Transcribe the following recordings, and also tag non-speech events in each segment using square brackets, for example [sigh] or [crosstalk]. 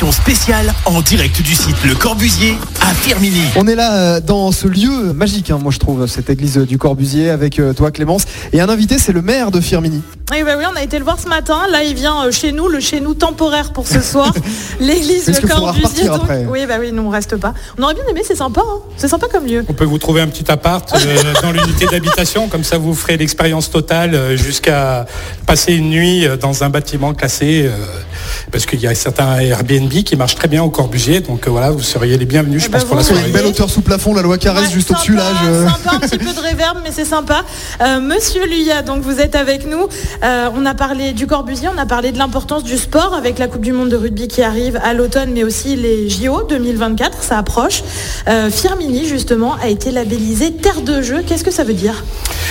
émission spéciale en direct du site Le Corbusier à Firmini. On est là euh, dans ce lieu magique, hein, moi je trouve, cette église du Corbusier avec euh, toi Clémence. Et un invité, c'est le maire de Firmini. Oui, bah oui, on a été le voir ce matin. Là, il vient euh, chez nous, le chez nous temporaire pour ce soir. [laughs] L'église Le Corbusier. après? Oui, bah oui, nous on reste pas. On aurait bien aimé, c'est sympa. hein. C'est sympa comme lieu. On peut vous trouver un petit appart euh, [laughs] dans l'unité d'habitation, comme ça vous ferez l'expérience totale jusqu'à passer une nuit dans un bâtiment classé, euh, parce qu'il y a certains Airbnb qui marchent très bien au Corbusier, donc euh, voilà, vous seriez les bienvenus, je Eh pense, ben, pour la soirée. une belle hauteur sous plafond, la loi Carrez Ouais, juste au-dessus là. sympa, je- Sympa, un petit peu de réverb, mais c'est sympa. Euh, Monsieur Luya, donc vous êtes avec nous. Euh, on a parlé du Corbusier, on a parlé de l'importance du sport avec la Coupe du Monde de rugby qui arrive à l'automne, mais aussi les JO 2024, ça approche. Euh, Firmini, justement, a été labellisé Terre de jeu. Qu'est-ce que ça veut dire?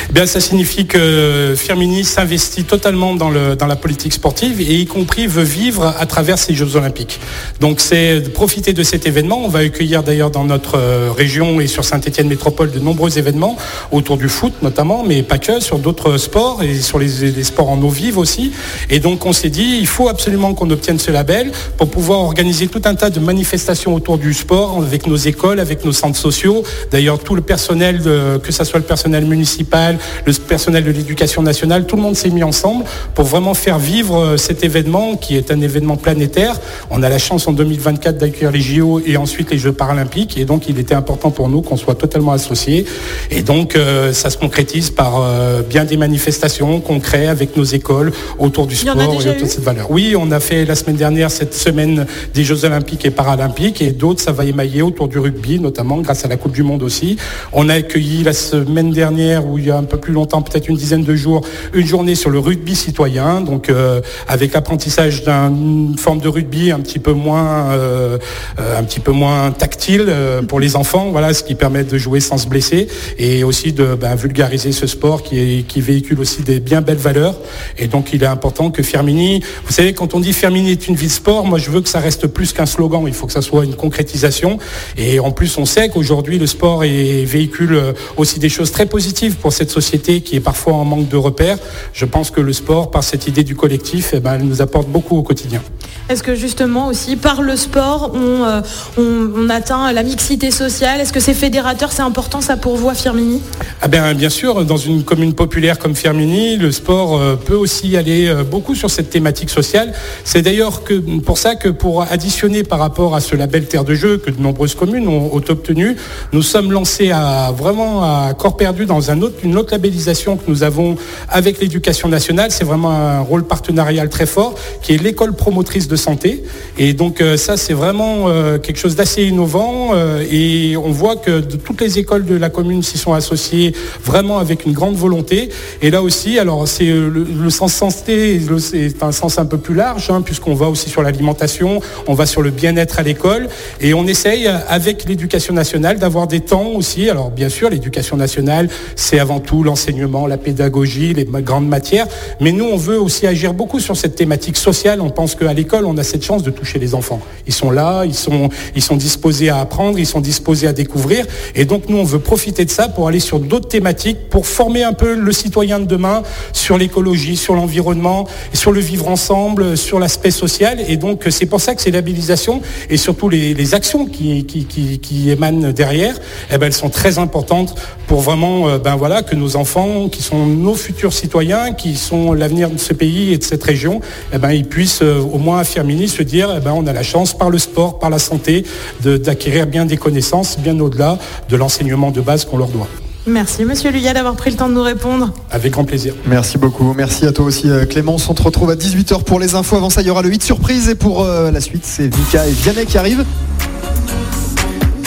Eh Bien, ça signifie que Firmini s'investit totalement dans, la politique sportive et y compris veut vivre à travers ces Jeux Olympiques. Donc c'est profiter de cet événement. On va accueillir d'ailleurs dans notre euh, région et sur Saint-Étienne Métropole de nombreux événements autour du foot notamment, mais pas que, sur d'autres sports et sur les, les sports en eau vive aussi. Et donc on s'est dit, il faut absolument qu'on obtienne ce label pour pouvoir organiser tout un tas de manifestations autour du sport avec nos écoles, avec nos centres sociaux. D'ailleurs, tout le personnel, que ce soit le personnel municipal, le personnel de l'éducation nationale, tout le monde s'est mis ensemble pour vraiment faire vivre euh, cet événement qui est un événement planétaire. On a la chance en 2024 d'accueillir les JO et ensuite les Jeux paralympiques et donc il était important pour nous qu'on soit totalement associés. Et donc euh, ça se concrétise par euh, bien des manifestations qu'on crée avec nos écoles autour du sport et autour de cette valeur. Oui, on a fait la semaine dernière cette semaine des Jeux Olympiques et Paralympiques et d'autres, ça va émailler autour du rugby, notamment grâce à la Coupe du Monde aussi. On a accueilli la semaine dernière, où il y a un peu plus longtemps, peut-être une dizaine de jours, une journée sur le rugby citoyen, donc euh, avec l'apprentissage d'une forme de rugby un petit peu moins, euh, euh, un petit peu moins tactile pour les enfants, voilà, ce qui permet de jouer sans se blesser et aussi de ben, vulgariser ce sport qui, est, qui véhicule aussi des bien belles valeurs. Et donc il est important que Firmini, vous savez, quand on dit Firmini est une ville sport, moi je veux que ça reste plus qu'un slogan, il faut que ça soit une concrétisation. Et en plus on sait qu'aujourd'hui le sport est, véhicule aussi des choses très positives pour cette société qui est parfois en manque de repères. Je pense que le sport, par cette idée du collectif, eh ben, elle nous apporte beaucoup au quotidien. Est-ce que justement aussi par le sport, on, euh, on, atteint la mixité sociale? Est-ce que c'est fédérateur? C'est important ça pour vous à Firmini? Ah ben, bien sûr, dans une commune populaire comme Firmini, le sport euh, peut aussi aller euh, beaucoup sur cette thématique sociale. C'est d'ailleurs pour ça que pour additionner par rapport à ce label Terre de Jeu que de nombreuses communes ont, obtenu, nous sommes lancés à vraiment à corps perdu dans une autre labellisation que nous avons avec l'éducation nationale. C'est vraiment un rôle partenarial très fort qui est l'école promotrice de santé. Et donc euh, ça, c'est vraiment euh, quelque chose d'assez innovant euh, et on voit que toutes les écoles de la commune s'y sont associées vraiment avec une grande volonté. Et là aussi, alors c'est le, sens santé, c'est un sens un peu plus large hein, puisqu'on va aussi sur l'alimentation, on va sur le bien-être à l'école et on essaye avec l'éducation nationale d'avoir des temps aussi. Alors bien sûr, l'éducation nationale, c'est avant tout l'enseignement, la pédagogie, les grandes matières, mais nous on veut aussi agir beaucoup sur cette thématique sociale. On pense qu'à l'école, on a cette chance de toucher les enfants. Ils sont là, ils sont, ils sont disposés à apprendre, ils sont disposés à découvrir. Et donc, nous, on veut profiter de ça pour aller sur d'autres thématiques, pour former un peu le citoyen de demain sur l'écologie, sur l'environnement, sur le vivre ensemble, sur l'aspect social. Et donc, c'est pour ça que ces labellisations et surtout les, actions qui, émanent derrière, eh ben, elles sont très importantes pour vraiment euh, ben, voilà, que nos enfants, qui sont nos futurs citoyens, qui sont l'avenir de ce pays et de cette région, eh ben, ils puissent euh, au moins Firmini se dire eh ben, on a la chance par le sport, par la santé, de- d'acquérir bien des connaissances, bien au-delà de l'enseignement de base qu'on leur doit. Merci Monsieur Luya d'avoir pris le temps de nous répondre. Avec grand plaisir. Merci beaucoup. Merci à toi aussi euh, Clémence. On te retrouve à 18h pour les infos. Avant ça, il y aura le 8 surprise. Et pour euh, la suite, c'est Vika et Vianney qui arrivent.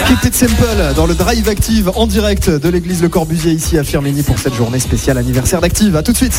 Keep it simple dans le Drive Active en direct de l'église Le Corbusier ici à Firmini pour cette journée spéciale anniversaire d'Active. A tout de suite.